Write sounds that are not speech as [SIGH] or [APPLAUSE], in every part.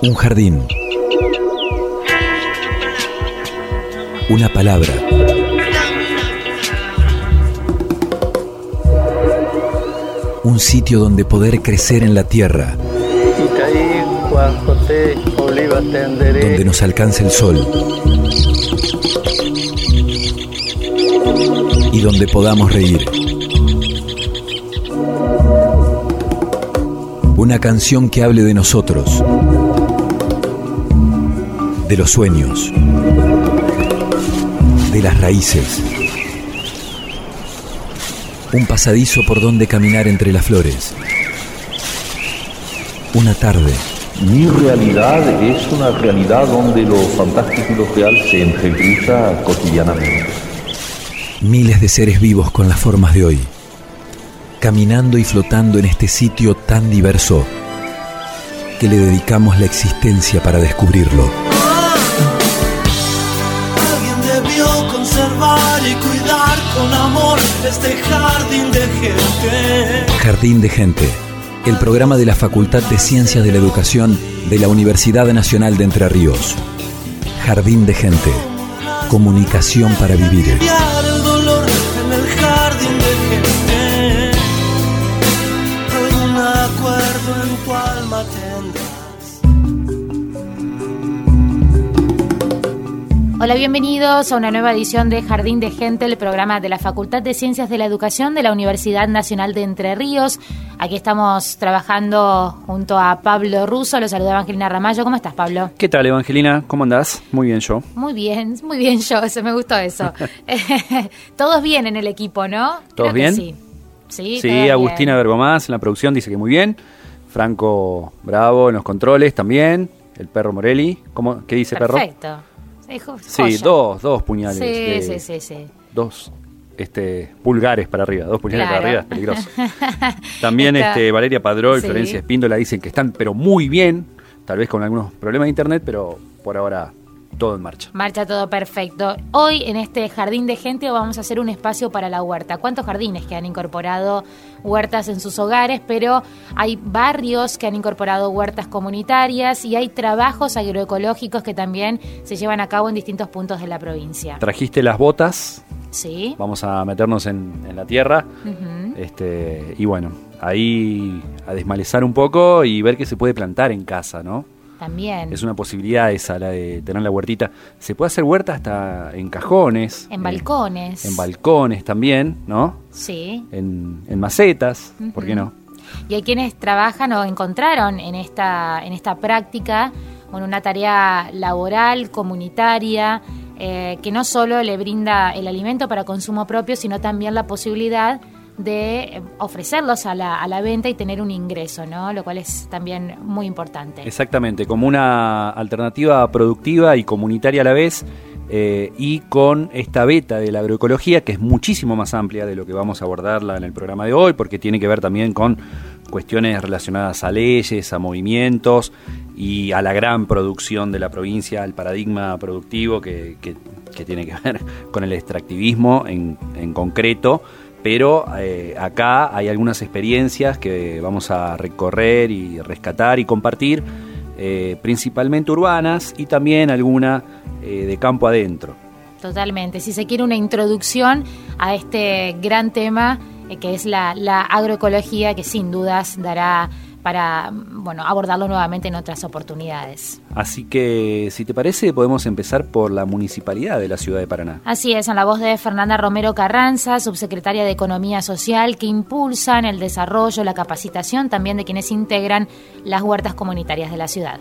Un jardín. Una palabra. Un sitio donde poder crecer en la tierra. Donde nos alcance el sol. Y donde podamos reír. Una canción que hable de nosotros, de los sueños, de las raíces. Un pasadizo por donde caminar entre las flores. Una tarde. Mi realidad es una realidad donde lo fantástico y lo real se entrecruza cotidianamente. Miles de seres vivos con las formas de hoy caminando y flotando en este sitio tan diverso que le dedicamos la existencia para descubrirlo. Este jardín de gente. Jardín de Gente, el programa de la Facultad de Ciencias de la Educación de la Universidad Nacional de Entre Ríos. Jardín de Gente, comunicación para vivir. Hola, bienvenidos a una nueva edición de Jardín de Gente, el programa de la Facultad de Ciencias de la Educación de la Universidad Nacional de Entre Ríos. Aquí estamos trabajando junto a Pablo Russo. Lo saluda Evangelina Ramallo. ¿Cómo estás, Pablo? ¿Qué tal, Evangelina? ¿Cómo andás? Muy bien, yo. Muy bien, muy bien yo, eso me gustó eso. [LAUGHS] [LAUGHS] Todos bien en el equipo, ¿no? ¿Todos Creo bien? Sí, sí, Sí, Agustina bien. Vergomás en la producción dice que muy bien. Franco Bravo en los controles también. El perro Morelli. ¿Cómo, ¿Qué dice perro? Perfecto. Sí, dos, dos puñales. Sí, de- sí, sí, sí. Dos este, pulgares para arriba. Dos puñales Claro. para arriba, es peligroso. [LAUGHS] También Está- este, Valeria Padrol, Sí. Florencia Espíndola dicen que están, pero muy bien. Tal vez con algunos problemas de internet, pero por ahora todo en marcha. Marcha todo perfecto. Hoy en este jardín de gente vamos a hacer un espacio para la huerta. ¿Cuántos jardines que han incorporado huertas en sus hogares? Pero hay barrios que han incorporado huertas comunitarias y hay trabajos agroecológicos que también se llevan a cabo en distintos puntos de la provincia. Trajiste las botas, Sí. vamos a meternos en, en la tierra. Este, y bueno, ahí a desmalezar un poco y ver qué se puede plantar en casa, ¿no? También. Es una posibilidad esa, la de tener la huertita. Se puede hacer huerta hasta en cajones. En eh, balcones. en balcones también, ¿no? Sí. En, en macetas, ¿por qué no? Y hay quienes trabajan o encontraron en esta, en esta práctica bueno, una tarea laboral, comunitaria, eh, que no solo le brinda el alimento para consumo propio, sino también la posibilidad de ofrecerlos a la, a la venta y tener un ingreso, ¿no? Lo cual es también muy importante. Exactamente, como una alternativa productiva y comunitaria a la vez, eh, y con esta beta de la agroecología, que es muchísimo más amplia de lo que vamos a abordarla en el programa de hoy, porque tiene que ver también con cuestiones relacionadas a leyes, a movimientos y a la gran producción de la provincia, al paradigma productivo que, que- que tiene que ver [LAUGHS] con el extractivismo en, en concreto. Pero eh, acá hay algunas experiencias que vamos a recorrer y rescatar y compartir, eh, principalmente urbanas y también alguna eh, de campo adentro. Totalmente. Si se quiere una introducción a este gran tema que es la agroecología, que sin dudas dará para bueno abordarlo nuevamente en otras oportunidades. Así que, si te parece, podemos empezar por la municipalidad de la ciudad de Paraná. Así es, en la voz de Fernanda Romero Carranza, subsecretaria de Economía Social, que impulsan el desarrollo, la capacitación también de quienes integran las huertas comunitarias de la ciudad.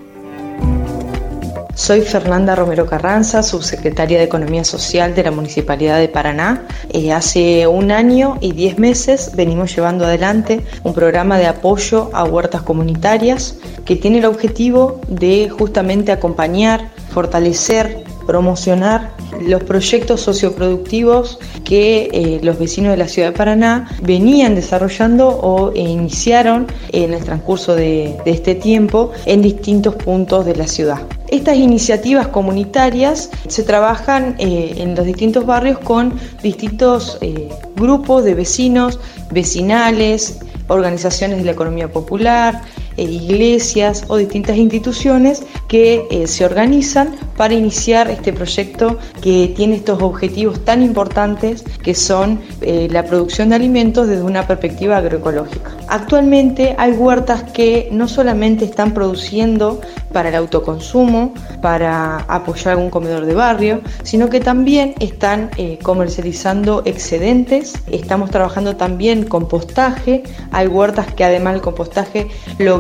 Soy Fernanda Romero Carranza, subsecretaria de Economía Social de la Municipalidad de Paraná. Eh, hace un año y diez meses venimos llevando adelante un programa de apoyo a huertas comunitarias que tiene el objetivo de justamente acompañar, fortalecer, promocionar los proyectos socioproductivos que eh, los vecinos de la ciudad de Paraná venían desarrollando o eh, iniciaron en el transcurso de, de este tiempo en distintos puntos de la ciudad. Estas iniciativas comunitarias se trabajan eh, en los distintos barrios con distintos eh, grupos de vecinos, vecinales, organizaciones de la economía popular, iglesias o distintas instituciones que eh, se organizan para iniciar este proyecto que tiene estos objetivos tan importantes que son eh, la producción de alimentos desde una perspectiva agroecológica. Actualmente hay huertas que no solamente están produciendo para el autoconsumo, para apoyar algún comedor de barrio, sino que también están eh, comercializando excedentes, estamos trabajando también compostaje, hay huertas que además del compostaje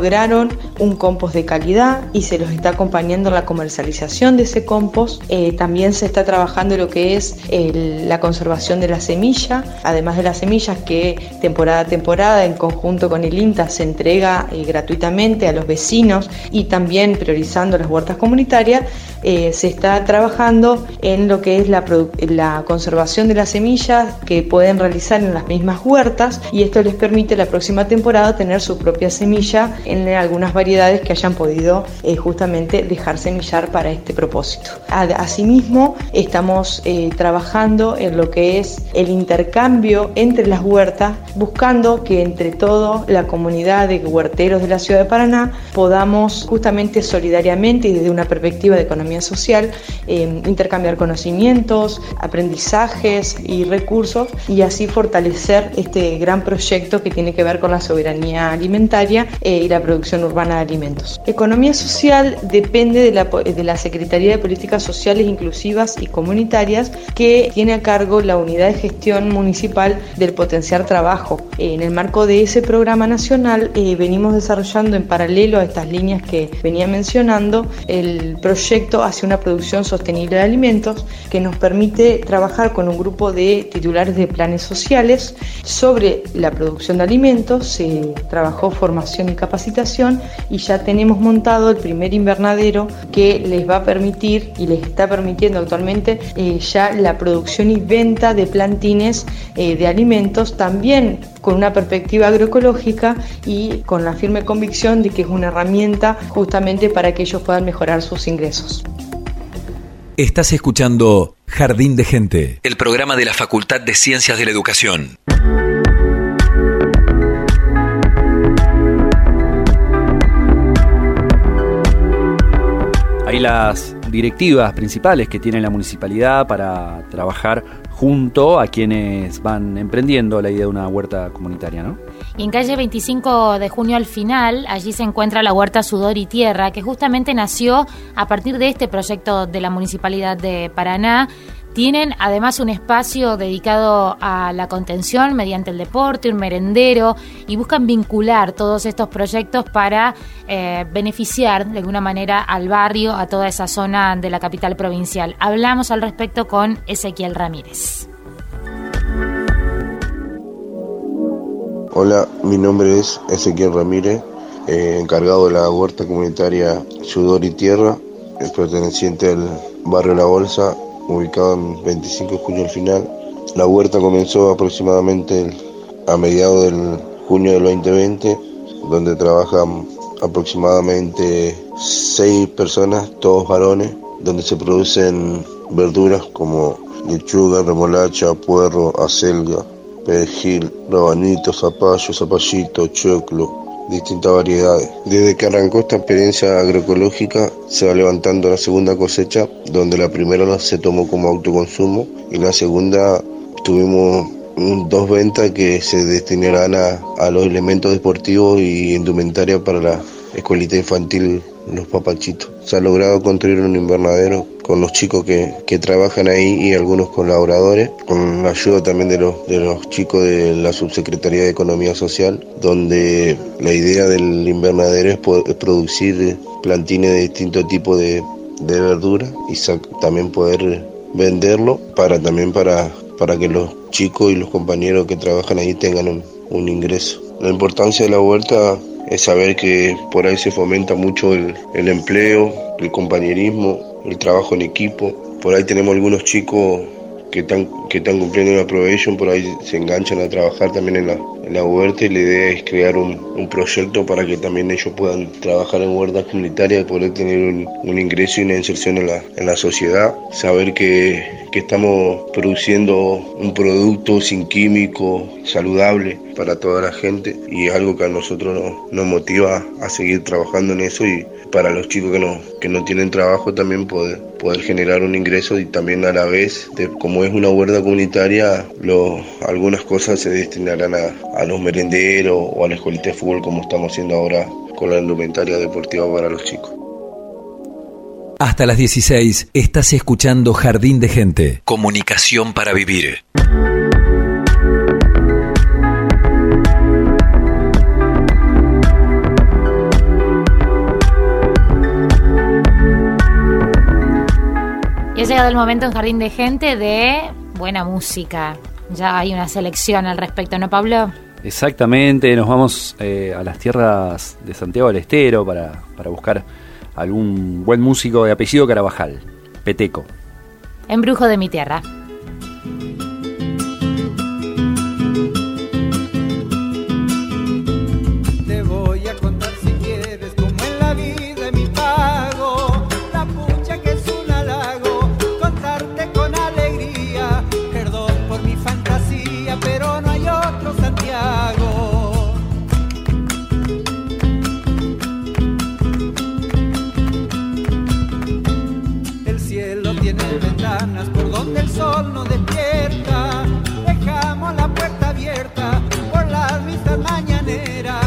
lograron un compost de calidad y se los está acompañando en la comercialización de ese compost, eh, también se está trabajando lo que es la conservación de la semilla, además de las semillas que temporada a temporada en conjunto con el INTA se entrega eh, gratuitamente a los vecinos y también priorizando las huertas comunitarias, eh, se está trabajando en lo que es la, la, conservación de las semillas que pueden realizar en las mismas huertas y esto les permite la próxima temporada tener su propia semilla en algunas variedades que hayan podido eh, justamente dejar semillar para este propósito. Asimismo, estamos eh, trabajando en lo que es el intercambio entre las huertas, buscando que entre todo la comunidad de huerteros de la ciudad de Paraná podamos justamente solidariamente y desde una perspectiva de economía social eh, intercambiar conocimientos, aprendizajes y recursos y así fortalecer este gran proyecto que tiene que ver con la soberanía alimentaria eh, y la producción urbana de alimentos. Economía social depende de la, de la Secretaría de Políticas Sociales Inclusivas y Comunitarias que tiene a cargo la unidad de gestión municipal del potenciar trabajo. En el marco de ese programa nacional eh, venimos desarrollando en paralelo a estas líneas que venía mencionando el proyecto hacia una producción sostenible de alimentos que nos permite trabajar con un grupo de titulares de planes sociales sobre la producción de alimentos. Se trabajó formación y capacitación y ya tenemos montado el primer invernadero que les va a permitir y les está permitiendo actualmente eh, ya la producción y venta de plantines eh, de alimentos también con una perspectiva agroecológica y con la firme convicción de que es una herramienta justamente para que ellos puedan mejorar sus ingresos. Estás escuchando Jardín de Gente, el programa de la Facultad de Ciencias de la Educación. Hay las directivas principales que tiene la municipalidad para trabajar junto a quienes van emprendiendo la idea de una huerta comunitaria, ¿no? Y en calle 25 de junio al final, allí se encuentra la huerta Sudor y Tierra, que justamente nació a partir de este proyecto de la Municipalidad de Paraná tienen además un espacio dedicado a la contención mediante el deporte, un merendero y buscan vincular todos estos proyectos para eh, beneficiar de alguna manera al barrio, a toda esa zona de la capital provincial. Hablamos al respecto con Ezequiel Ramírez. Hola, mi nombre es Ezequiel Ramírez, eh, encargado de la huerta comunitaria Sudor y Tierra, perteneciente al barrio La Bolsa ubicado en 25 de junio al final. La huerta comenzó aproximadamente a mediados del junio del 2020, donde trabajan aproximadamente seis personas, todos varones, donde se producen verduras como lechuga, remolacha, puerro, acelga, perejil, rabanito, zapallo, zapallito, choclo, distintas variedades. Desde que arrancó esta experiencia agroecológica se va levantando la segunda cosecha, donde la primera se tomó como autoconsumo y la segunda tuvimos dos ventas que se destinarán a, a los elementos deportivos y indumentaria para la escuelita infantil Los Papachitos. Se ha logrado construir un invernadero con los chicos que, que, trabajan ahí y algunos colaboradores, con la ayuda también de los, de los chicos de la Subsecretaría de Economía Social, donde la idea del invernadero es, producir plantines de distintos tipos de, de verduras y también poder venderlo para también para, para que los chicos y los compañeros que trabajan ahí tengan un, ingreso. La importancia de la huerta es saber que por ahí se fomenta mucho el, el empleo, el compañerismo, el trabajo en equipo. Por ahí tenemos algunos chicos que están que están cumpliendo una probation, por ahí se enganchan a trabajar también en la, en la huerta y la idea es crear un, un proyecto para que también ellos puedan trabajar en huertas comunitarias poder tener un, un ingreso y una inserción en la, en la sociedad. Saber que, que estamos produciendo un producto sin químico, saludable para toda la gente y algo que a nosotros nos, nos motiva a seguir trabajando en eso y para los chicos que no, que no tienen trabajo también poder, poder generar un ingreso y también a la vez, de, como es una huerta comunitaria, lo, algunas cosas se destinarán a, a los merenderos o a la escuelita de fútbol como estamos haciendo ahora con la indumentaria deportiva para los chicos. Hasta las 16 estás escuchando Jardín de Gente. Comunicación para vivir. Y ha llegado el momento en Jardín de Gente de buena música. Ya hay una selección al respecto, ¿no, Pablo? Exactamente, nos vamos eh, a las tierras de Santiago del Estero para, para buscar algún buen músico de apellido Carabajal, Peteco. Embrujo de mi tierra. Sol despierta. Dejamos la puerta abierta por las vistas mañaneras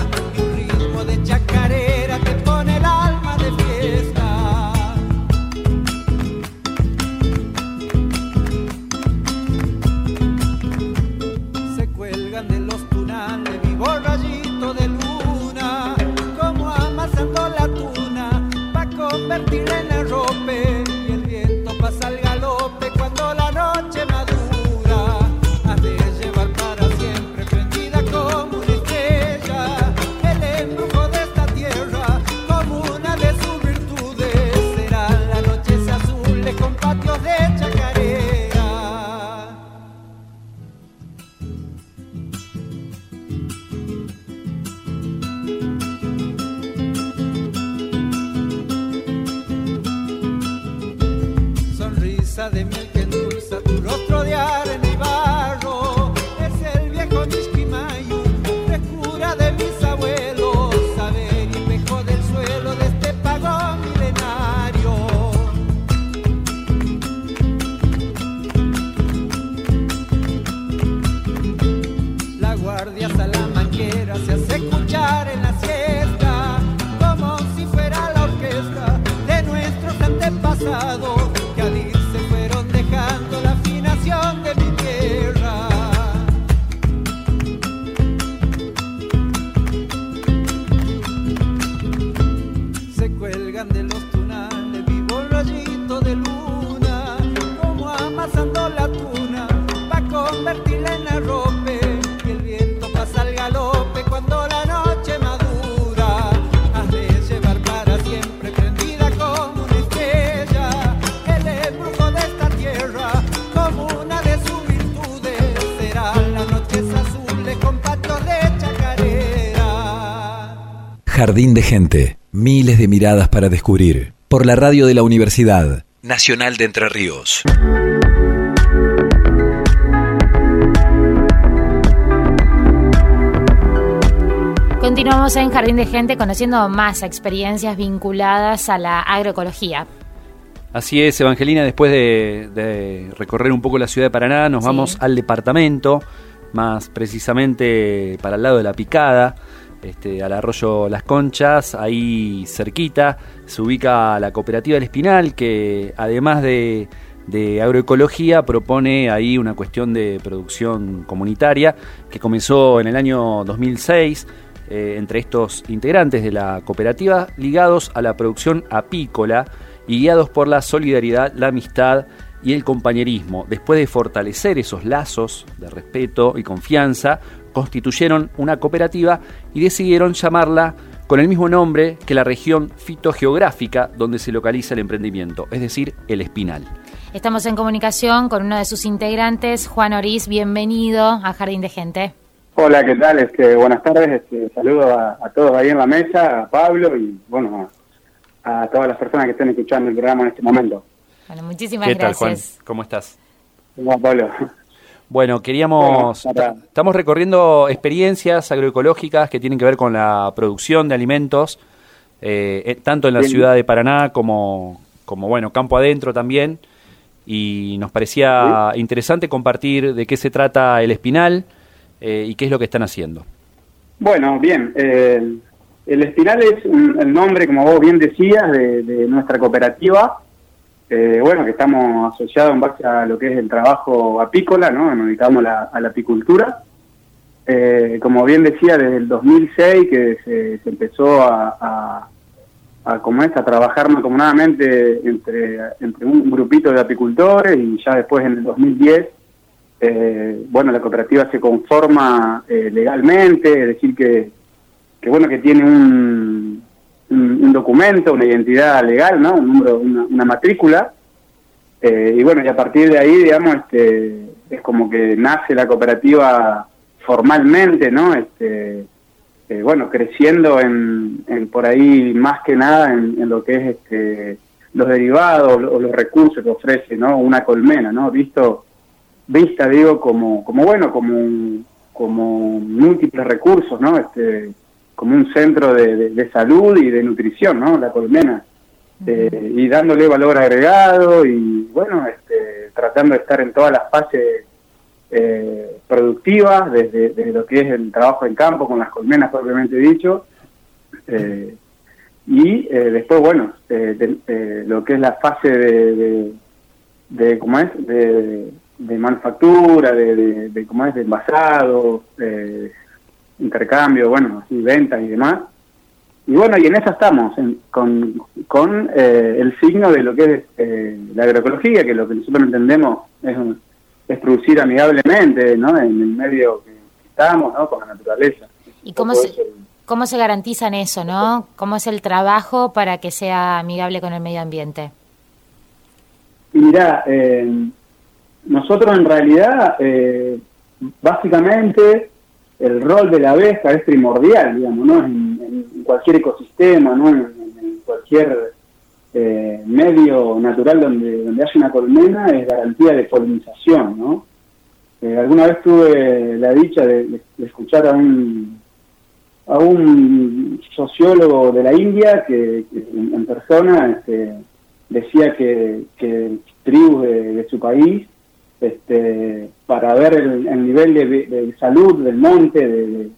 Jardín de Gente. Miles de miradas para descubrir. Por la radio de la Universidad Nacional de Entre Ríos. Continuamos en Jardín de Gente conociendo más experiencias vinculadas a la agroecología. Así es, Evangelina, después de, de recorrer un poco la ciudad de Paraná, nos Sí. vamos al departamento, más precisamente para el lado de la Picada, este, al arroyo Las Conchas, ahí cerquita, se ubica la cooperativa El Espinal, que además de, de agroecología propone ahí una cuestión de producción comunitaria que comenzó en el año 2006 eh, entre estos integrantes de la cooperativa ligados a la producción apícola y guiados por la solidaridad, la amistad y el compañerismo. Después de fortalecer esos lazos de respeto y confianza, constituyeron una cooperativa y decidieron llamarla con el mismo nombre que la región fitogeográfica donde se localiza el emprendimiento, es decir, el Espinal. Estamos en comunicación con uno de sus integrantes, Juan Orís. Bienvenido a Jardín de Gente. Hola, ¿qué tal? Este, buenas tardes. Este, saludo a, todos ahí en la mesa, a Pablo y bueno, a, todas las personas que estén escuchando el programa en este momento. Bueno, muchísimas ¿Qué Tal, Juan? ¿Cómo estás? ¿Cómo Pablo? Bueno, queríamos, estamos recorriendo experiencias agroecológicas que tienen que ver con la producción de alimentos, eh, eh, tanto en la ciudad de Paraná como, como, bueno, campo adentro también y nos parecía interesante compartir de qué se trata el Espinal eh, y qué es lo que están haciendo. Bueno, bien. Eh, el Espinal es el nombre, como vos bien decías, de, nuestra cooperativa. Eh, bueno, que estamos asociados en base a lo que es el trabajo apícola, ¿no? Nos dedicamos a la apicultura. como bien decía, desde el 2006 que se, empezó a a, es, a trabajar mancomunadamente entre, entre un grupito de apicultores y ya después en el 2010, eh, bueno, la cooperativa se conforma eh, legalmente, es decir, que, que bueno, que tiene un, un, documento, una identidad legal, ¿no? Un número, una, matrícula, eh, y bueno, y a partir de ahí, digamos, este, es como que nace la cooperativa formalmente, ¿no? Este, eh, bueno, creciendo en, por ahí más que nada en, lo que es este, los derivados o los recursos que ofrece ¿no? una colmena, ¿no? Visto, vista, digo, como, como bueno, como, como múltiples recursos, ¿no? Este, como un centro de, salud y de nutrición, ¿no? La colmena. Eh, y dándole valor agregado y, bueno, este, tratando de estar en todas las fases eh, productivas, desde, lo que es el trabajo en campo con las colmenas propiamente dicho, eh, y eh, después, bueno, eh, lo que es la fase de, de, ¿cómo es? De, manufactura, de, de, ¿cómo es? De envasado, intercambio, bueno, así, ventas y demás. Y bueno, y en eso estamos, con, con el signo de lo que es la agroecología, que lo que nosotros entendemos es producir amigablemente, ¿no? En el medio que estamos, ¿no? Con la naturaleza. ¿Y cómo se, cómo se garantizan eso, no? ¿Cómo es el trabajo para que sea amigable con el medio ambiente? Mirá, eh, nosotros en realidad, eh, básicamente, el rol de la abeja es primordial, digamos, ¿no? En, cualquier ecosistema, ¿no? en cualquier eh, medio natural donde, donde haya una colmena es garantía de polinización, ¿no? Eh, alguna vez tuve la dicha de, escuchar a un, a un sociólogo de la India que, en, persona este, decía que, que tribus de, su país, este, para ver el, nivel de, salud del monte,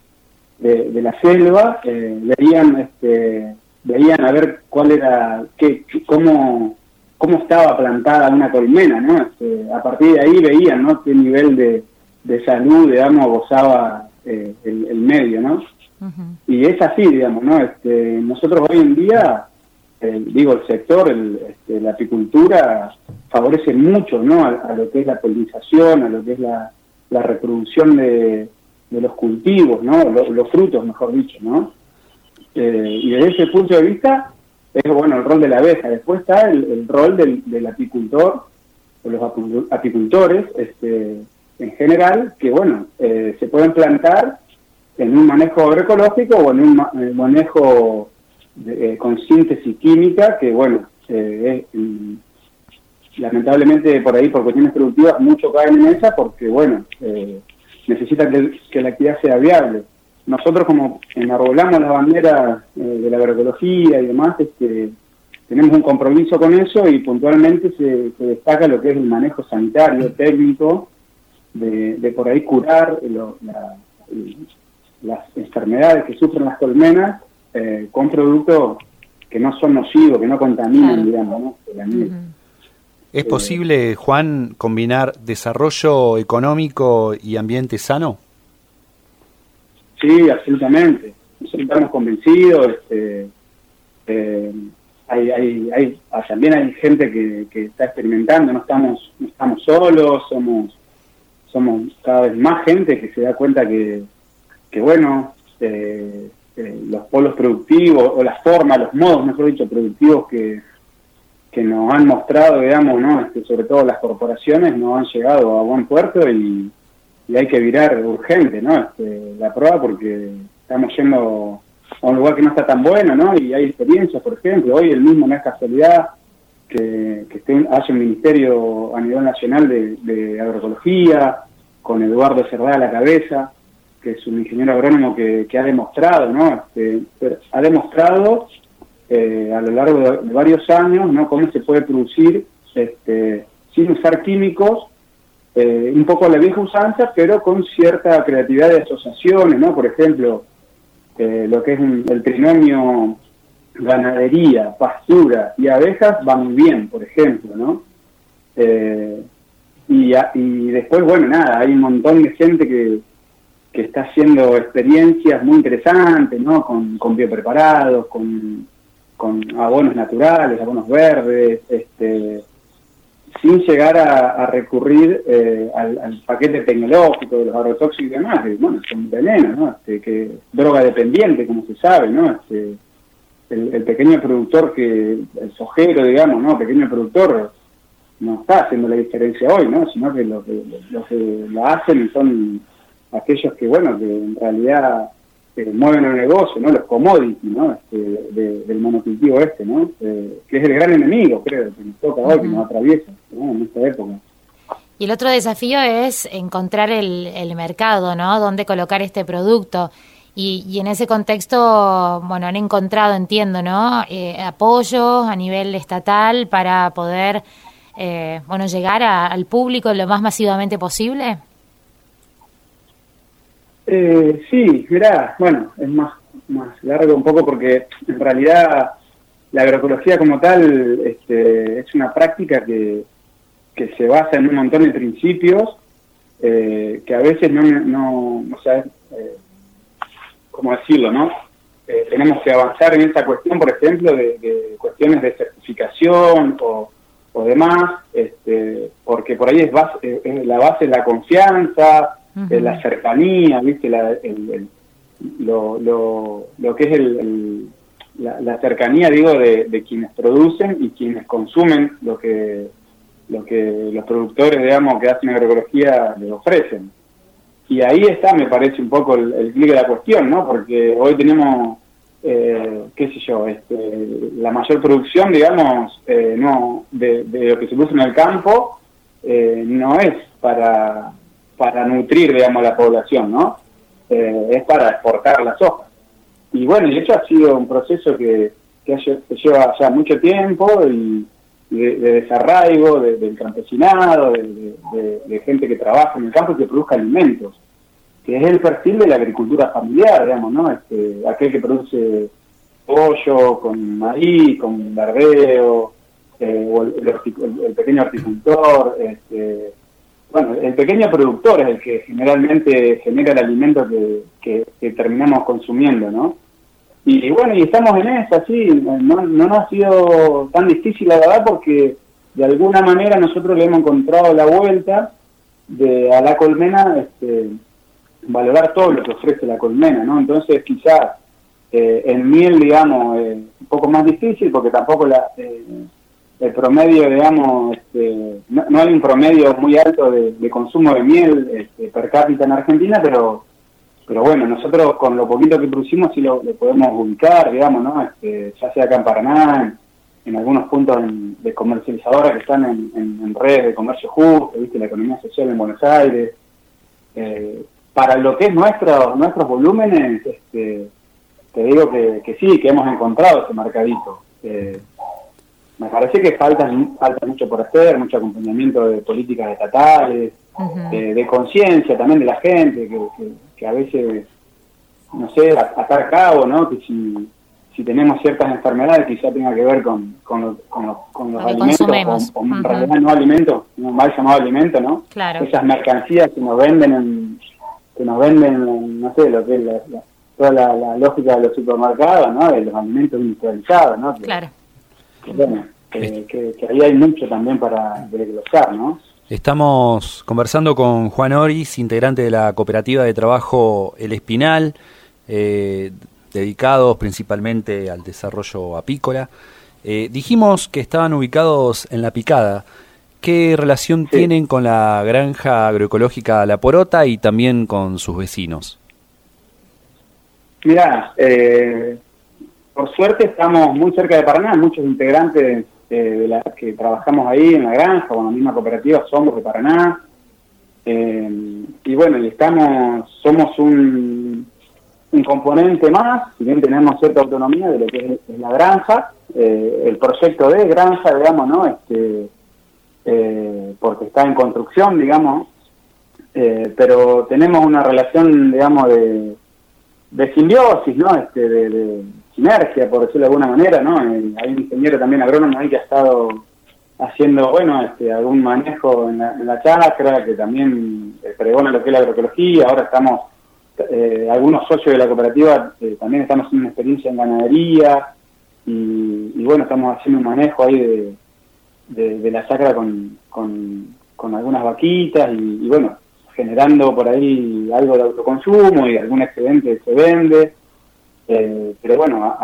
de, la selva, eh, veían este, veían a ver cuál era, qué, cómo, cómo estaba plantada una colmena, ¿no? Este, a partir de ahí veían, ¿no? Qué nivel de, de salud, digamos, gozaba eh, el, medio, ¿no? Y es así, digamos, ¿no? Este, nosotros hoy en día, digo, el sector, el, este, la apicultura favorece mucho, ¿no? A, lo que es la polinización, a lo que es la, reproducción de, de los cultivos, ¿no? los frutos, mejor dicho, ¿no? Eh, y desde ese punto de vista es bueno el rol de la abeja. Después está el, rol del, apicultor o los apicultores este, en general, que bueno, eh, se pueden plantar en un manejo agroecológico o en un manejo eh, con síntesis química, que bueno, mm, lamentablemente por ahí, por cuestiones productivas, mucho caen en esa porque bueno, necesita que la actividad sea viable. Nosotros como enarbolamos la bandera eh, de la agroecología y demás, este, tenemos un compromiso con eso y puntualmente se, destaca lo que es el manejo sanitario, técnico, de, por ahí curar las enfermedades que sufren las colmenas eh, con productos que no son nocivos, que no contaminan, digamos, ¿Es posible, Juan, combinar desarrollo económico y ambiente sano? Sí, absolutamente. Nosotros estamos convencidos. Este, eh, hay, hay, hay, ah, también hay gente que, que, está experimentando, no estamos, no estamos solos, somos, somos cada vez más gente que se da cuenta que, que bueno, eh, eh, los polos productivos, o las formas, los modos, mejor dicho, productivos que, que nos han mostrado, digamos, ¿no? Este, sobre todo las corporaciones, no han llegado a buen puerto y, hay que virar urgente, ¿no? Este, la prueba porque estamos yendo a un lugar que no está tan bueno, ¿no? Y hay experiencias, por ejemplo, hoy el mismo no es casualidad que, que esté, haya un ministerio a nivel nacional de, agroecología, con Eduardo Cerdá a la cabeza, que es un ingeniero agrónomo que, ha demostrado, ¿no? Este, ha demostrado eh, a lo largo de, varios años, ¿no? Cómo se puede producir este, sin usar químicos, eh, un poco a la vieja usanza, pero con cierta creatividad de asociaciones, ¿no? Por ejemplo, eh, lo que es el trinomio ganadería, pastura y abejas va muy bien, por ejemplo, ¿no? y, y después, bueno, nada, hay un montón de gente que, que está haciendo experiencias muy interesantes, ¿no? Con, con biopreparados, con con abonos naturales, abonos verdes, este, sin llegar a, recurrir eh, al, paquete tecnológico de los agrotóxicos y demás, que, bueno, son venenos, ¿no? Este, que droga dependiente, como se sabe, ¿no? Este, el, pequeño productor que, el sojero, digamos, ¿no? pequeño productor no está haciendo la diferencia hoy, ¿no? Sino que los que, lo que la hacen son aquellos que, bueno, que en realidad que mueven el negocio, ¿no? Los commodities, ¿no? Este, del monocultivo este, ¿no? Eh, que es el gran enemigo, creo, que nos toca hoy, que nos atraviesa, En esta época. Y el otro desafío es encontrar el, el mercado, ¿no? Dónde colocar este producto. Y, y, en ese contexto, bueno, han encontrado, entiendo, ¿no? Eh, apoyos a nivel estatal para poder, eh, bueno, llegar al público lo más masivamente posible. Eh, sí, mirá, bueno, es más, más largo un poco porque en realidad la agroecología como tal este, es una práctica que, que se basa en un montón de principios eh, que a veces no, no, no sabes eh, cómo decirlo, ¿no? Eh, tenemos que avanzar en esta cuestión, por ejemplo, de, cuestiones de certificación o, o demás, este, porque por ahí es, base, es la base de la confianza, la cercanía, ¿viste? La, lo, lo, lo, que es el, la, cercanía, digo, de, quienes producen y quienes consumen lo que, lo que los productores, digamos, que hacen agroecología les ofrecen. Y ahí está, me parece, un poco el, el clic de la cuestión, ¿no? Porque hoy tenemos, eh, qué sé yo, este, la mayor producción, digamos, eh, no de, de, lo que se produce en el campo, eh, no es para para nutrir, digamos, la población, ¿no? Eh, es para exportar las hojas. Y bueno, y hecho ha sido un proceso que, que, lleva ya mucho tiempo y, de, desarraigo del campesinado, de, gente que trabaja en el campo y que produzca alimentos, que es el perfil de la agricultura familiar, digamos, ¿no? Este, aquel que produce pollo con maíz, con verdeo, eh, o el, pequeño horticultor, este, bueno, el pequeño productor es el que generalmente genera el alimento que, terminamos consumiendo, ¿no? Y, bueno, y estamos en eso, sí, no, no nos ha sido tan difícil la verdad porque de alguna manera nosotros le hemos encontrado la vuelta de a la colmena este, valorar todo lo que ofrece la colmena, ¿no? Entonces quizás eh, en miel, digamos, es un poco más difícil porque tampoco la... Eh, el promedio, digamos, este, no, hay un promedio muy alto de, consumo de miel este, per cápita en Argentina, pero pero bueno, nosotros con lo poquito que producimos sí lo, podemos ubicar, digamos, ¿no? Este, ya sea acá en Paraná, en, algunos puntos de comercializadoras que están en, redes de comercio justo, ¿viste? la economía social en Buenos Aires. Eh, para lo que es nuestro, nuestros volúmenes, este, te digo que, sí, que hemos encontrado ese mercadito. Eh, me parece que falta, falta mucho por hacer, mucho acompañamiento de políticas estatales, de, conciencia también de la gente, que, a veces, no sé, atar a cabo, ¿no? Que si, si tenemos ciertas enfermedades quizá tenga que ver con, con, con, los alimentos, en realidad no alimentos, un mal llamado alimento, ¿no? Claro. Esas mercancías que nos venden, en, que nos venden, no sé, lo que es la, toda la, lógica de los supermercados, ¿no? De los alimentos industrializados, ¿no? claro que, ahí hay mucho también para desglosar, ¿no? Estamos conversando con Juan Oris, integrante de la cooperativa de trabajo El Espinal, eh, dedicados principalmente al desarrollo apícola. Eh, dijimos que estaban ubicados en La Picada. ¿Qué relación tienen con la granja agroecológica La Porota y también con sus vecinos? Mira, eh, por suerte estamos muy cerca de Paraná, muchos integrantes de la, que trabajamos ahí en la granja, con la misma cooperativa somos de Paraná. Eh, y bueno, estamos, somos un, componente más, si bien tenemos cierta autonomía de lo que es, la granja, eh, el proyecto de granja, digamos, ¿no? Este, eh, porque está en construcción, digamos, eh, pero tenemos una relación, digamos, de, de simbiosis, ¿no? Este, de, sinergia, por decirlo de alguna manera, ¿no? hay un ingeniero también agrónomo ahí que ha estado haciendo, bueno, este, algún manejo en la, en la chacra, que también pregona lo que es la agroecología, ahora estamos eh, algunos socios de la cooperativa eh, también estamos haciendo una experiencia en ganadería y, bueno, estamos haciendo un manejo ahí de, la sacra con, con, algunas vaquitas y, bueno, generando por ahí algo de autoconsumo y algún excedente se vende, eh, pero bueno,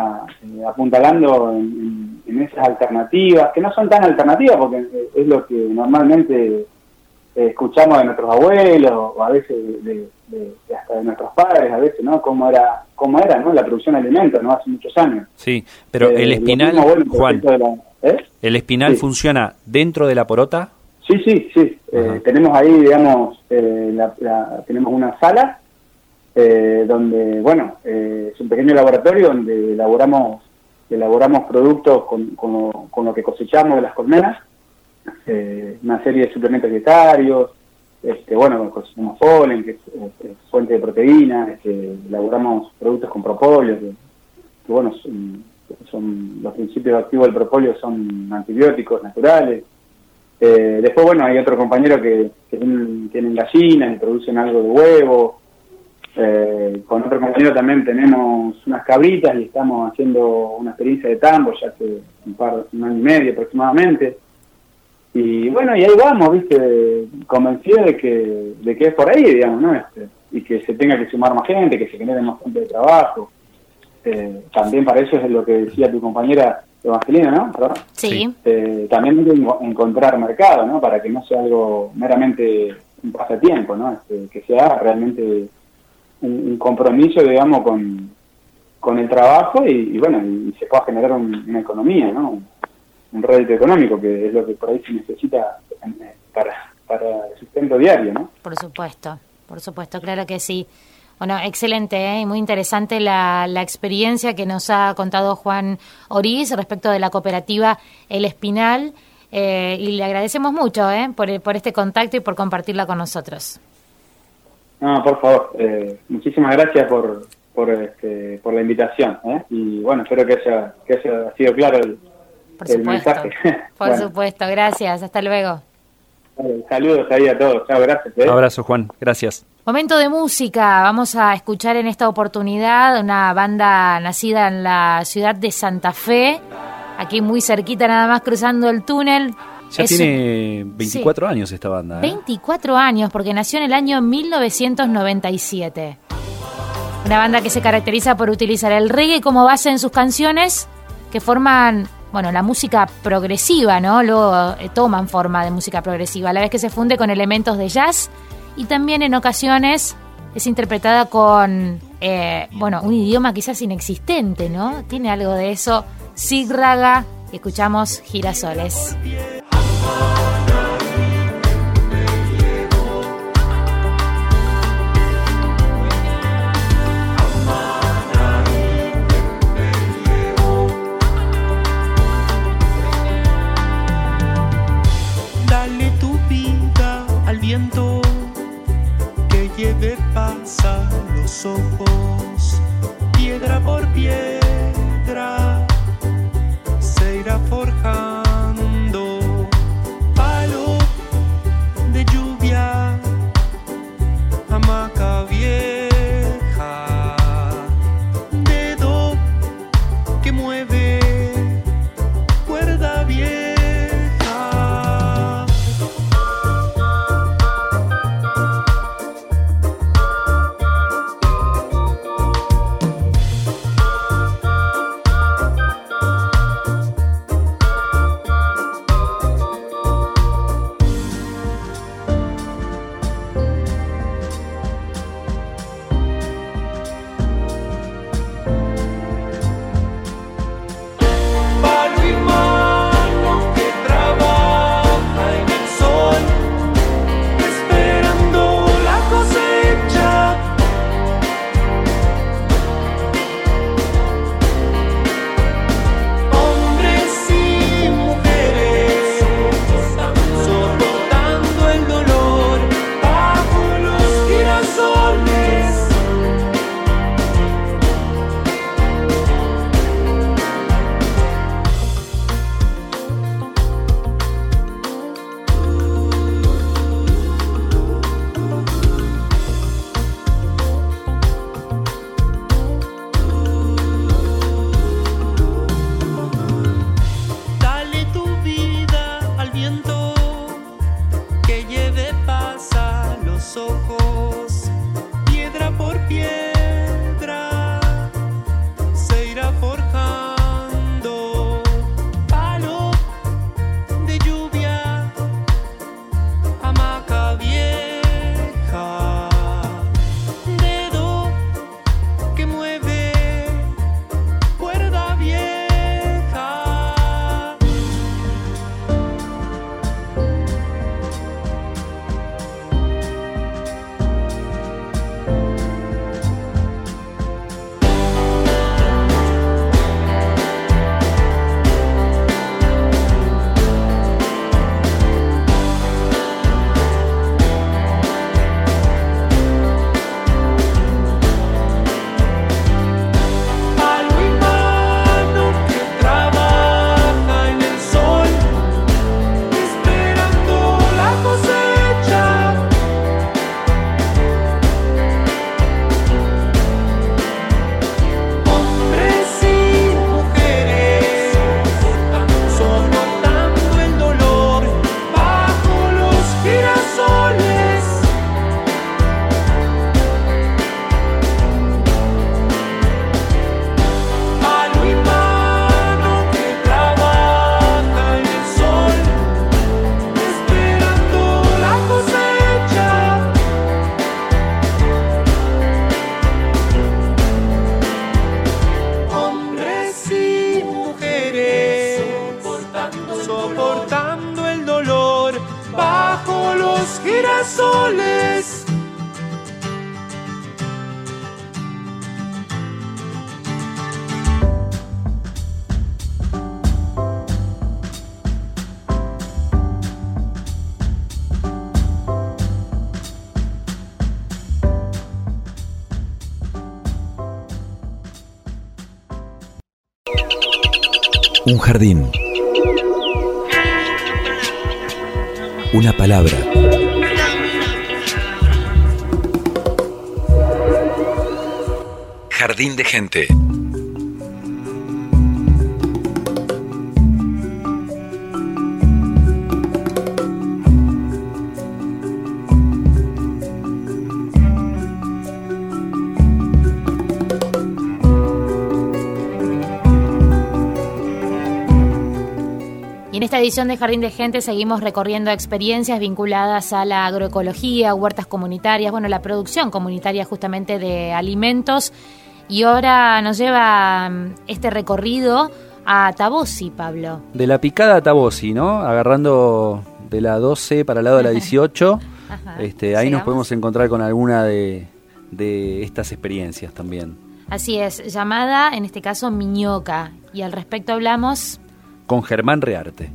apuntalando en, en, esas alternativas, que no son tan alternativas porque es lo que normalmente escuchamos de nuestros abuelos o a veces de, hasta de nuestros padres a veces, ¿no? Cómo era, cómo era, ¿no? La producción de alimentos, ¿no? Hace muchos años. Sí, pero el eh, espinal, Juan, ¿eh? ¿el espinal funciona dentro de la porota? Sí, sí, sí. Eh, tenemos ahí, digamos, tenemos una sala donde, bueno, es un pequeño laboratorio donde elaboramos elaboramos productos con, con lo que cosechamos de las colmenas eh, una serie de suplementos dietarios, este, bueno, consumimos polen, que es, fuente de proteína, este, elaboramos productos con propóleo, que, bueno, son, los principios activos del propóleo son antibióticos naturales. Eh, después, bueno, hay otro compañero que, tienen, gallinas y producen algo de huevo. Eh, con otro compañero también tenemos unas cabritas y estamos haciendo una experiencia de tambo ya hace un par, un año y medio aproximadamente. Y bueno, y ahí vamos, ¿viste? Convencido de que, de que es por ahí, digamos, ¿no? Este, y que se tenga que sumar más gente, que se genere más gente de trabajo. Eh, también para eso es lo que decía tu compañera Evangelina, ¿no? Sí. Eh, también encontrar mercado, ¿no? Para que no sea algo meramente un pasatiempo, ¿no? Este, que sea realmente un, compromiso, digamos, con, con el trabajo y, bueno, y, se pueda generar una economía, ¿no? un rédito económico, que es lo que por ahí se necesita eh, para, para el sustento diario, ¿no? Por supuesto, por supuesto, claro que sí. Bueno, excelente ¿eh? y muy interesante la, la, experiencia que nos ha contado Juan Oriz respecto de la cooperativa El Espinal eh, y le agradecemos mucho ¿eh? por, por este contacto y por compartirla con nosotros. No, por favor, muchísimas gracias por, por, este, por la invitación y bueno, espero que haya, que haya sido claro el, por supuesto. [LAUGHS] Por supuesto, gracias. Hasta luego. Saludos ahí a todos. Chao, gracias. ¿eh? abrazo, Juan. Gracias. Momento de música. Vamos a escuchar en esta oportunidad una banda nacida en la ciudad de Santa Fe, aquí muy cerquita, nada más cruzando el túnel. Ya tiene 24 años esta banda. 24 ¿eh? años, porque nació en el año 1997. Una banda que se caracteriza por utilizar el reggae como base en sus canciones, que forman bueno, la música progresiva, ¿no? Luego eh, toman forma de música progresiva, a la vez que se funde con elementos de jazz y también en ocasiones es interpretada con, eh, bueno, un idioma quizás inexistente, ¿no? Tiene algo de eso. Sig Raga, escuchamos Girasoles. Que jardín. Una palabra. Jardín de gente. Edición de Jardín de Gente seguimos recorriendo experiencias vinculadas a la agroecología, huertas comunitarias, bueno, la producción comunitaria justamente de alimentos. Y ahora nos lleva mm, este recorrido a Tabosi, Pablo. De la picada a Tabosi, ¿no? Agarrando de la 12 para el lado de la [LAUGHS] 18. Ajá. este, ahí nos podemos encontrar con alguna de, de estas experiencias también. Así es, llamada en este caso Miñoca. Y al respecto hablamos Con Germán Rearte.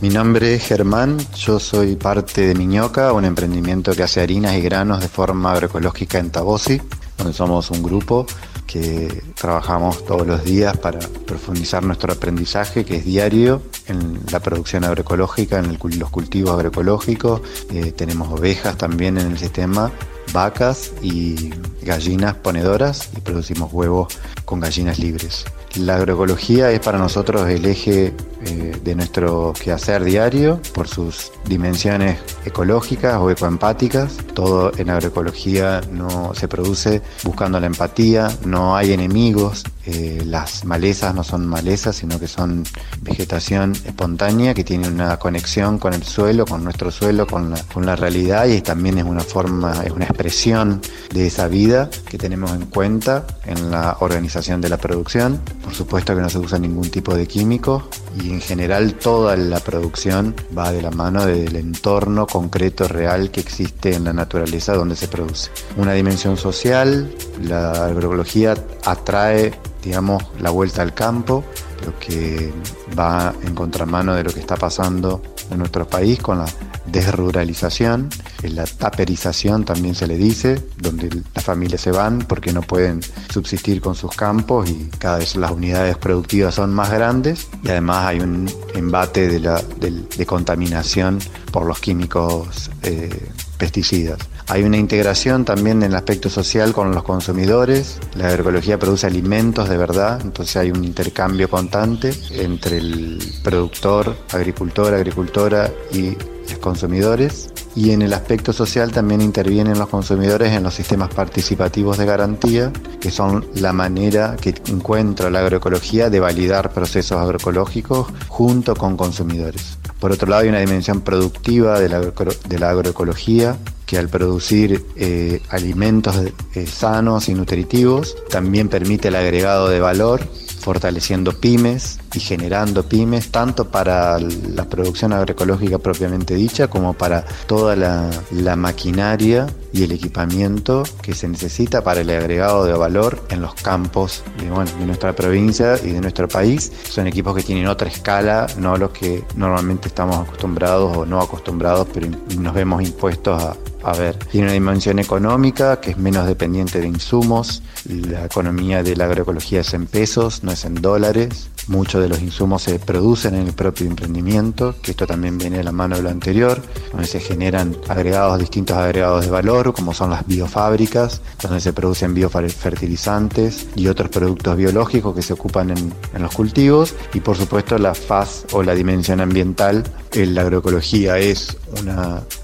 Mi nombre es Germán, yo soy parte de Miñoca, un emprendimiento que hace harinas y granos de forma agroecológica en Tabosi, donde somos un grupo que trabajamos todos los días para profundizar nuestro aprendizaje, que es diario, en la producción agroecológica, en los cultivos agroecológicos. Eh, tenemos ovejas también en el sistema, vacas y gallinas ponedoras y producimos huevos con gallinas libres. La agroecología es para nosotros el eje eh, de nuestro quehacer diario por sus dimensiones ecológicas o ecoempáticas. Todo en agroecología no se produce buscando la empatía, no hay enemigos, eh, las malezas no son malezas, sino que son vegetación espontánea que tiene una conexión con el suelo, con nuestro suelo, con la, con la realidad y también es una forma, es una expresión de esa vida que tenemos en cuenta en la organización de la producción. Por supuesto que no se usa ningún tipo de químico y en general toda la producción va de la mano del entorno concreto real que existe en la naturaleza donde se produce. Una dimensión social, la agroecología atrae digamos, la vuelta al campo, lo que va en contramano de lo que está pasando en nuestro país con la desruralización, la taperización también se le dice, donde las familias se van porque no pueden subsistir con sus campos y cada vez las unidades productivas son más grandes y además hay un embate de, la, de, de contaminación por los químicos eh, pesticidas. Hay una integración también en el aspecto social con los consumidores. La agroecología produce alimentos de verdad, entonces hay un intercambio constante entre el productor, agricultor, agricultora y consumidores. Y en el aspecto social también intervienen los consumidores en los sistemas participativos de garantía, que son la manera que encuentra la agroecología de validar procesos agroecológicos junto con consumidores. Por otro lado, hay una dimensión productiva de la, agroecología que al producir eh, alimentos eh, sanos y nutritivos también permite el agregado de valor, fortaleciendo pymes y generando pymes, tanto para la producción agroecológica propiamente dicha como para toda la, la maquinaria y el equipamiento que se necesita para el agregado de valor en los campos de, bueno, de nuestra provincia y de nuestro país. Son equipos que tienen otra escala, no los que normalmente estamos acostumbrados o no acostumbrados, pero nos vemos impuestos a, a ver, tiene una dimensión económica que es menos dependiente de insumos, la economía de la agroecología es en pesos, no es en dólares, muchos de los insumos se producen en el propio emprendimiento, que esto también viene de la mano de lo anterior, donde se generan agregados, distintos agregados de valor, como son las biofábricas, donde se producen biofertilizantes y otros productos biológicos que se ocupan en, los cultivos, y por supuesto la faz o la dimensión ambiental, la agroecología es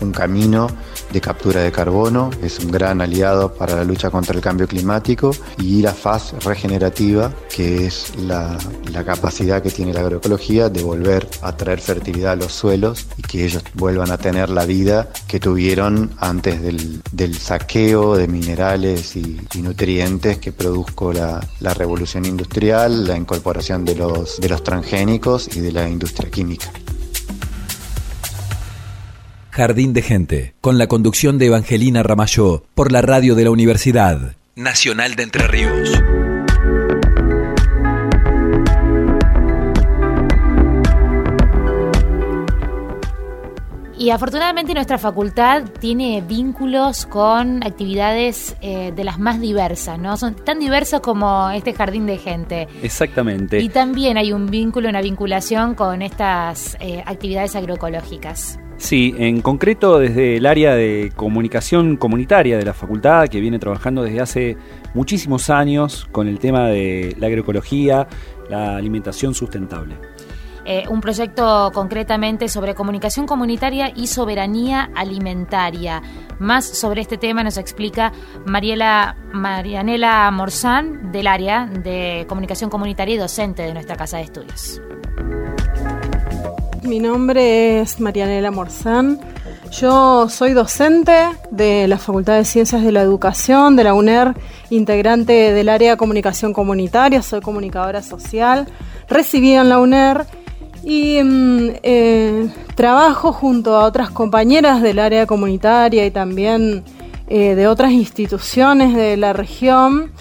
un camino de captura de carbono, es un gran aliado para la lucha contra el cambio climático y la faz regenerativa, que es la, capacidad que tiene la agroecología de volver a traer fertilidad a los suelos y que ellos vuelvan a tener la vida que tuvieron antes del, saqueo de minerales y, nutrientes que produjo la, la, revolución industrial, la incorporación de los, de los transgénicos y de la industria química. Jardín de Gente, con la conducción de Evangelina Ramayó, por la radio de la Universidad Nacional de Entre Ríos. Y afortunadamente nuestra facultad tiene vínculos con actividades eh, de las más diversas, ¿no? Son tan diversas como este jardín de gente. Exactamente. Y también hay un vínculo, una vinculación con estas eh, actividades agroecológicas. Sí, en concreto desde el área de comunicación comunitaria de la facultad, que viene trabajando desde hace muchísimos años con el tema de la agroecología, la alimentación sustentable. Eh, un proyecto concretamente sobre comunicación comunitaria y soberanía alimentaria. Más sobre este tema nos explica Mariela, Marianela Morzán del área de comunicación comunitaria y docente de nuestra casa de estudios. Mi nombre es Marianela Morzán. Yo soy docente de la Facultad de Ciencias de la Educación de la UNER, integrante del área de comunicación comunitaria, soy comunicadora social, recibida en la UNER y eh, trabajo junto a otras compañeras del área comunitaria y también eh, de otras instituciones de la región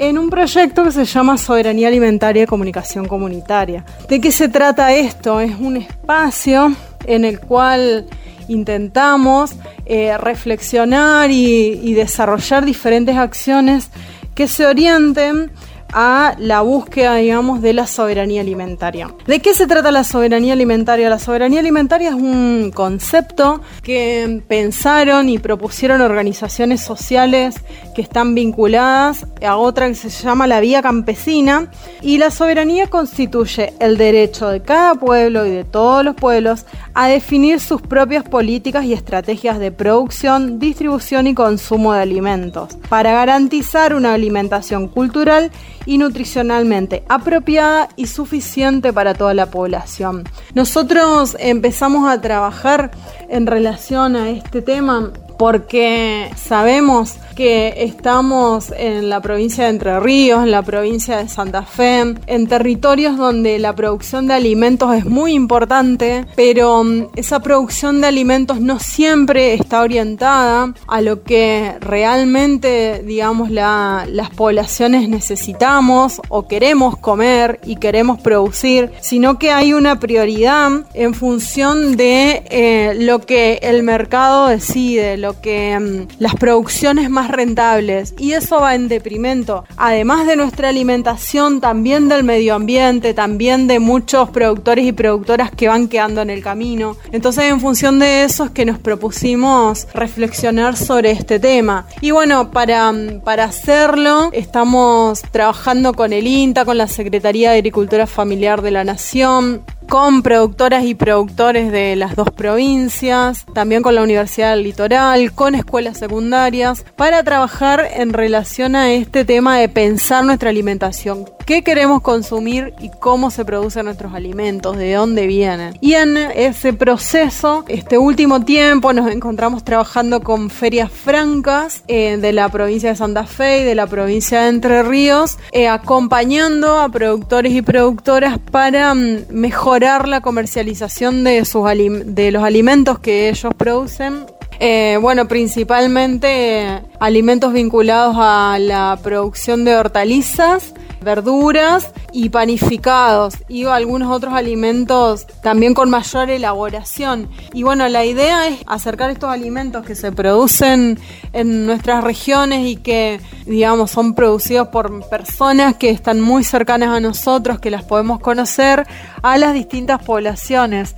en un proyecto que se llama Soberanía Alimentaria y Comunicación Comunitaria. ¿De qué se trata esto? Es un espacio en el cual intentamos eh, reflexionar y, y desarrollar diferentes acciones que se orienten a la búsqueda, digamos, de la soberanía alimentaria. ¿De qué se trata la soberanía alimentaria? La soberanía alimentaria es un concepto que pensaron y propusieron organizaciones sociales que están vinculadas a otra que se llama la vía campesina y la soberanía constituye el derecho de cada pueblo y de todos los pueblos a definir sus propias políticas y estrategias de producción, distribución y consumo de alimentos para garantizar una alimentación cultural y nutricionalmente apropiada y suficiente para toda la población. Nosotros empezamos a trabajar en relación a este tema porque sabemos que estamos en la provincia de Entre Ríos, en la provincia de Santa Fe, en territorios donde la producción de alimentos es muy importante, pero mm, esa producción de alimentos no siempre está orientada a lo que realmente, digamos, la- las poblaciones necesitamos o queremos comer y queremos producir, sino que hay una prioridad en función de eh, lo que el mercado decide, que mm, las producciones más rentables y eso va en deprimento, además de nuestra alimentación, también del medio ambiente, también de muchos productores y productoras que van quedando en el camino. Entonces, en función de eso es que nos propusimos reflexionar sobre este tema. Y bueno, para, mm, para hacerlo, estamos trabajando con el INTA, con la Secretaría de Agricultura Familiar de la Nación, con productoras y productores de las dos provincias, también con la Universidad del Litoral, con escuelas secundarias, para trabajar en relación a este tema de pensar nuestra alimentación. ¿Qué queremos consumir y cómo se producen nuestros alimentos? ¿De dónde vienen? Y en ese proceso, este último tiempo, nos encontramos trabajando con ferias francas eh, de la provincia de Santa Fe y de la provincia de Entre Ríos, eh, acompañando a productores y productoras para mm, mejorar la comercialización de, sus de los alimentos que ellos producen eh, bueno, principalmente alimentos vinculados a la producción de hortalizas, verduras y panificados y algunos otros alimentos también con mayor elaboración. Y bueno, la idea es acercar estos alimentos que se producen en nuestras regiones y que, digamos, son producidos por personas que están muy cercanas a nosotros, que las podemos conocer, a las distintas poblaciones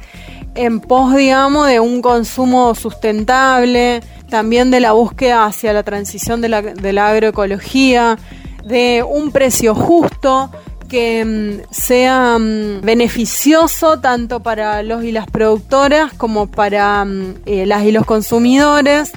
en pos, digamos, de un consumo sustentable, también de la búsqueda hacia la transición de la, de la agroecología, de un precio justo que mm, sea mm, beneficioso tanto para los y las productoras como para mm, eh, las y los consumidores.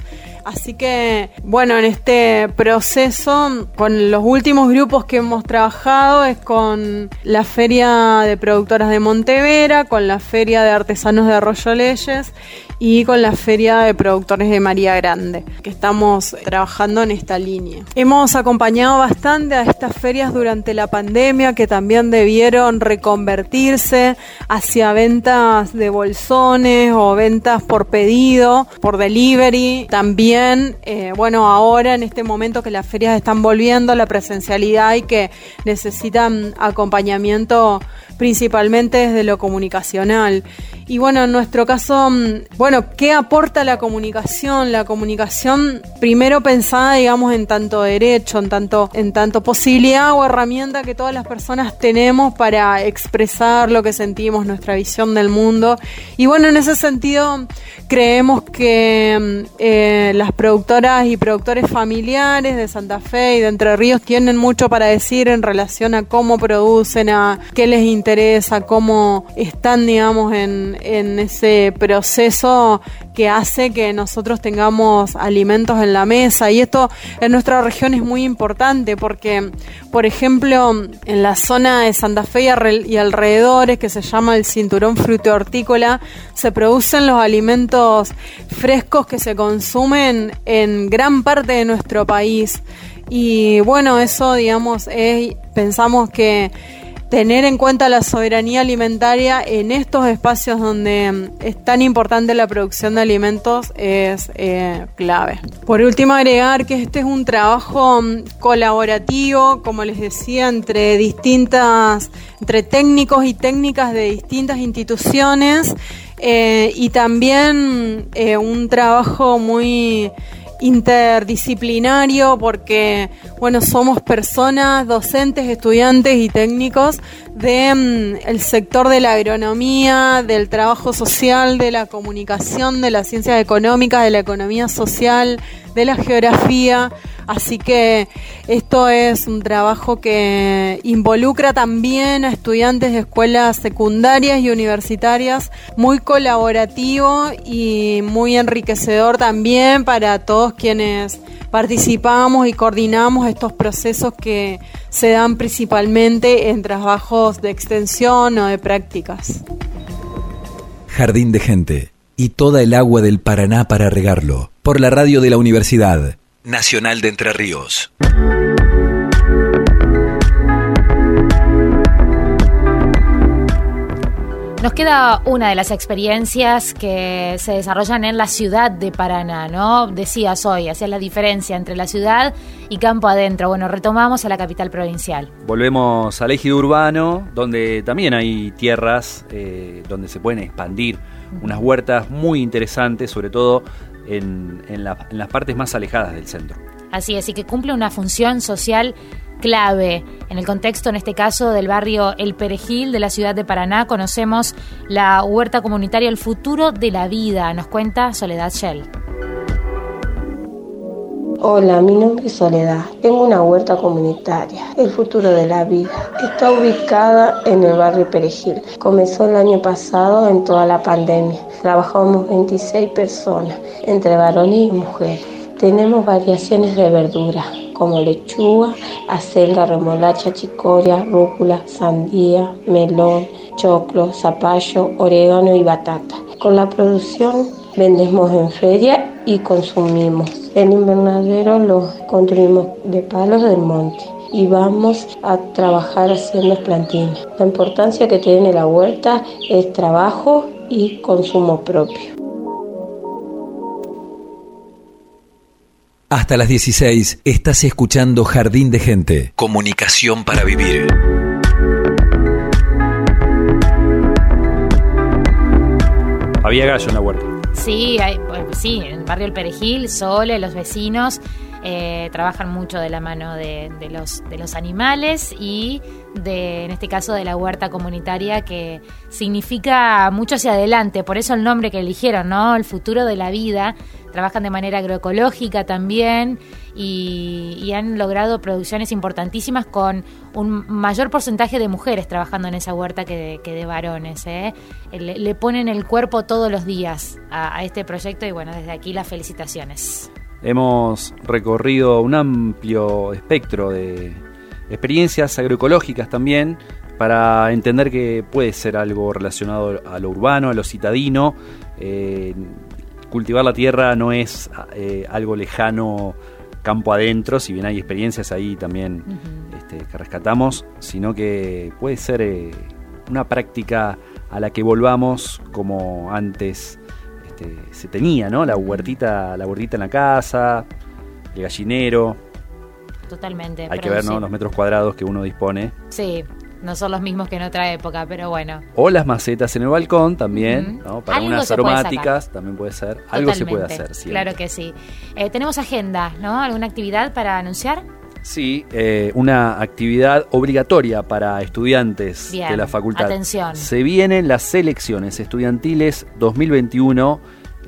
Así que, bueno, en este proceso, con los últimos grupos que hemos trabajado es con la Feria de Productoras de Montevera, con la Feria de Artesanos de Arroyo Leyes y con la Feria de Productores de María Grande, que estamos trabajando en esta línea. Hemos acompañado bastante a estas ferias durante la pandemia que también debieron reconvertirse hacia ventas de bolsones o ventas por pedido, por delivery. También, eh, bueno, ahora en este momento que las ferias están volviendo a la presencialidad y que necesitan acompañamiento principalmente desde lo comunicacional. Y bueno, en nuestro caso, mm, bueno, ¿qué aporta la comunicación? La comunicación primero pensada, digamos, en tanto derecho, en tanto, en tanto posibilidad o herramienta que todas las personas tenemos para expresar lo que sentimos, nuestra visión del mundo. Y bueno, en ese sentido, creemos que mm, eh, las productoras y productores familiares de Santa Fe y de Entre Ríos tienen mucho para decir en relación a cómo producen, a qué les interesa, cómo están, digamos, en, en ese proceso que hace que nosotros tengamos alimentos en la mesa. Y esto en nuestra región es muy importante porque, por ejemplo, en la zona de Santa Fe y alre- y alrededores, que se llama el cinturón fruto-hortícola, se producen los alimentos frescos que se consumen en gran parte de nuestro país. Y bueno, eso, digamos, es, pensamos que tener en cuenta la soberanía alimentaria en estos espacios donde mm, es tan importante la producción de alimentos es eh, clave. Por último, agregar que este es un trabajo mm, colaborativo, como les decía, entre distintas, entre técnicos y técnicas de distintas instituciones eh, y también eh, un trabajo muy interdisciplinario porque, bueno, somos personas, docentes, estudiantes y técnicos del el sector de la agronomía, del trabajo social, de la comunicación, de las ciencias económicas, de la economía social, de la geografía. Así que esto es un trabajo que involucra también a estudiantes de escuelas secundarias y universitarias, muy colaborativo y muy enriquecedor también para todos quienes participamos y coordinamos estos procesos que se dan principalmente en trabajos de extensión o de prácticas. Jardín de Gente y toda el agua del Paraná para regarlo, por la radio de la Universidad Nacional de Entre Ríos. Nos queda una de las experiencias que se desarrollan en la ciudad de Paraná, ¿no? Decías hoy, hacías la diferencia entre la ciudad y campo adentro. Bueno, retomamos a la capital provincial. Volvemos al ejido urbano, donde también hay tierras eh, donde se pueden expandir unas huertas muy interesantes, sobre todo en, en la- en las partes más alejadas del centro. Así es, y que cumple una función social clave. En el contexto, en este caso, del barrio El Perejil de la ciudad de Paraná, conocemos la huerta comunitaria El Futuro de la Vida. Nos cuenta Soledad Shell. Hola, mi nombre es Soledad. Tengo una huerta comunitaria, el futuro de la vida. Está ubicada en el barrio Perejil. Comenzó el año pasado en toda la pandemia. Trabajamos 26 personas, entre varones y mujeres. Tenemos variaciones de verduras como lechuga, acelga, remolacha, chicoria, rúcula, sandía, melón, choclo, zapallo, orégano y batata. Con la producción vendemos en feria y consumimos. El invernadero lo construimos de palos del monte y vamos a trabajar haciendo plantines. La importancia que tiene la huerta es trabajo y consumo propio. Hasta las 16 estás escuchando Jardín de Gente. Comunicación para vivir. Había gallo en la huerta. Sí, hay- sí, en el barrio El Perejil, Sole, los vecinos eh, trabajan mucho de la mano de, los, de los animales y de, en este caso, de la huerta comunitaria que significa mucho hacia adelante. Por eso el nombre que eligieron, ¿no? El futuro de la vida. Trabajan de manera agroecológica también y, han logrado producciones importantísimas con un mayor porcentaje de mujeres trabajando en esa huerta que de, varones. ¿eh? Le, ponen el cuerpo todos los días a este proyecto y bueno, desde aquí las felicitaciones. Hemos recorrido un amplio espectro de experiencias agroecológicas también para entender que puede ser algo relacionado a lo urbano, a lo citadino. Eh, cultivar la tierra no es eh, algo lejano campo adentro, si bien hay experiencias ahí también este, que rescatamos, sino que puede ser eh, una práctica a la que volvamos como antes este, se tenía, ¿no? La huertita, la huertita en la casa, el gallinero. Totalmente. Hay que ver, ¿no? Los metros cuadrados que uno dispone. Sí, no son los mismos que en otra época, pero bueno. O las macetas en el balcón también, ¿no? Para Algo unas puede aromáticas también puede ser. Algo se puede hacer, siempre. Claro que sí. Eh, tenemos agenda, ¿no? ¿Alguna actividad para anunciar? Sí, eh, una actividad obligatoria para estudiantes Bien, de la facultad. atención. Se vienen las elecciones estudiantiles 2021.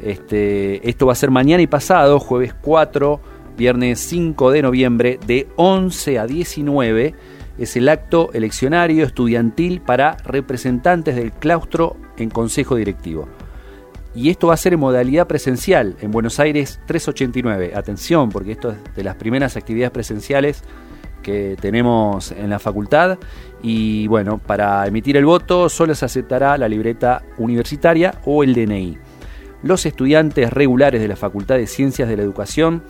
Este, esto va a ser mañana y pasado, jueves 4, viernes 5 de noviembre, de 11 a 19. Es el acto eleccionario estudiantil para representantes del claustro en consejo directivo. Y esto va a ser en modalidad presencial en Buenos Aires 389. Atención, porque esto es de las primeras actividades presenciales que tenemos en la facultad. Y bueno, para emitir el voto solo se aceptará la libreta universitaria o el DNI. Los estudiantes regulares de la Facultad de Ciencias de la Educación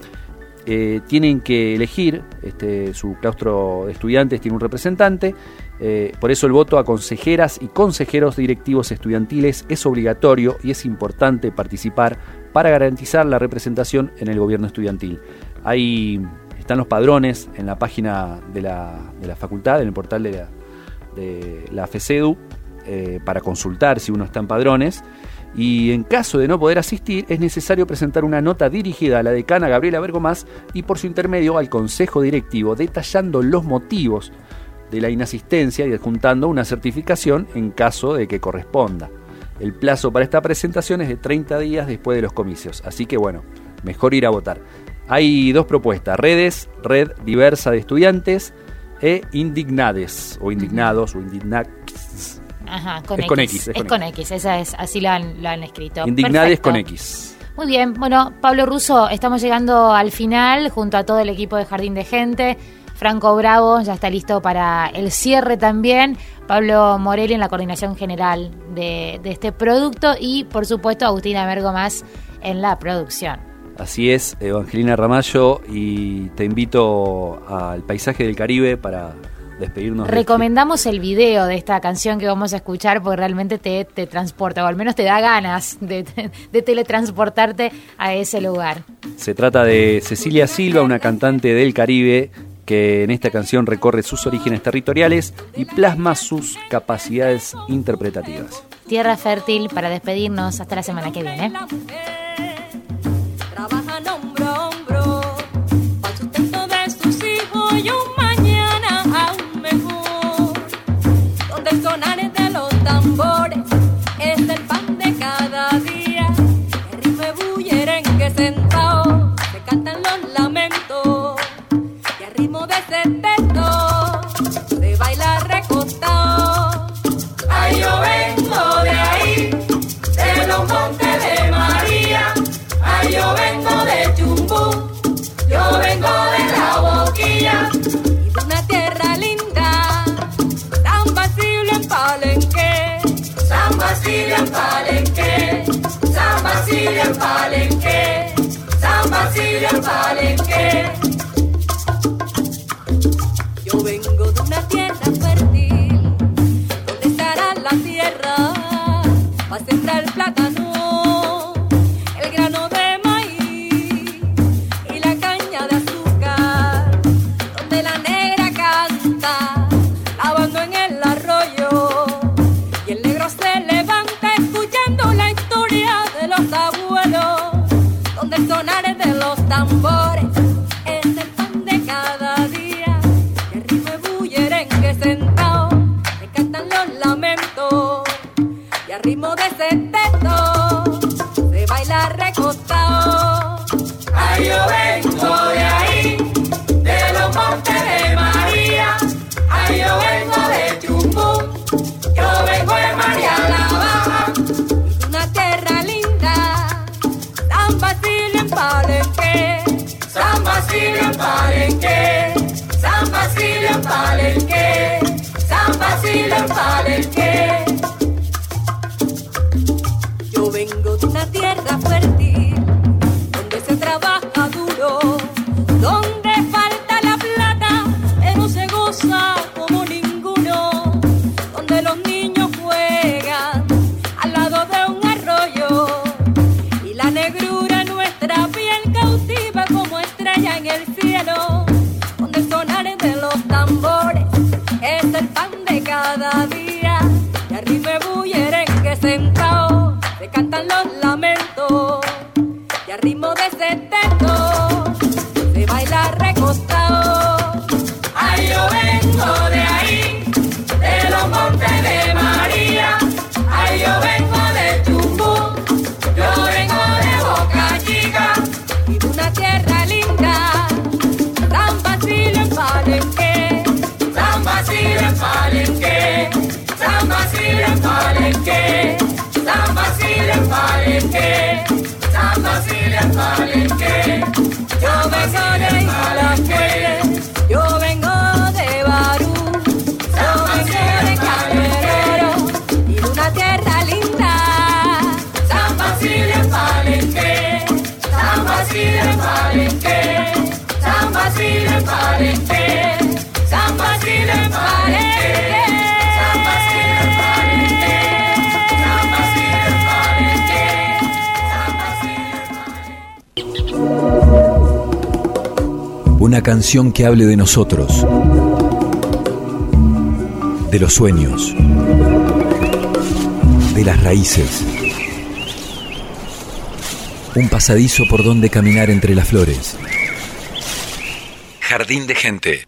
eh, tienen que elegir, este, su claustro de estudiantes tiene un representante, eh, por eso el voto a consejeras y consejeros directivos estudiantiles es obligatorio y es importante participar para garantizar la representación en el gobierno estudiantil. Ahí están los padrones en la página de la, facultad, en el portal de la, de la FECEDU, eh, para consultar si uno está en padrones. y en caso de no poder asistir es necesario presentar una nota dirigida a la decana Gabriela Bergomás y por su intermedio al consejo directivo detallando los motivos de la inasistencia y adjuntando una certificación en caso de que corresponda. El plazo para esta presentación es de 30 días después de los comicios, así que bueno, mejor ir a votar. Hay dos propuestas, redes, red diversa de estudiantes e indignades, o indignados, o indignax. Ajá, con Es X. con X, es Es con con X, esa es, así lo han, escrito. Indignades Perfecto. con X. Muy bien, bueno, Pablo Russo, estamos llegando al final junto a todo el equipo de Jardín de Gente. Franco Bravo ya está listo para el cierre también. Pablo Morelli en la coordinación general de, de este producto y, por supuesto, Agustina Mergo más en la producción. Así es, Evangelina Ramallo, y te invito al paisaje del Caribe para despedirnos. de este- Recomendamos el video de esta canción que vamos a escuchar porque realmente te, te transporta, o al menos te da ganas de, de teletransportarte a ese lugar. Se trata de Cecilia Silva, una cantante del Caribe que en esta canción recorre sus orígenes territoriales y plasma sus capacidades interpretativas. Tierra fértil para despedirnos hasta la semana que viene. En Palenque, San Basilio en Palenque, San Basilio en Palenque. away. Yo vengo de Barú, yo vengo de Calderero y una tierra linda, San Basilio en Palenque, San Basilio en Palenque, San Basilio en Palenque, San Basilio en Palenque, Una canción que hable de nosotros, de los sueños, de las raíces. Un pasadizo por donde caminar entre las flores. Jardín de gente.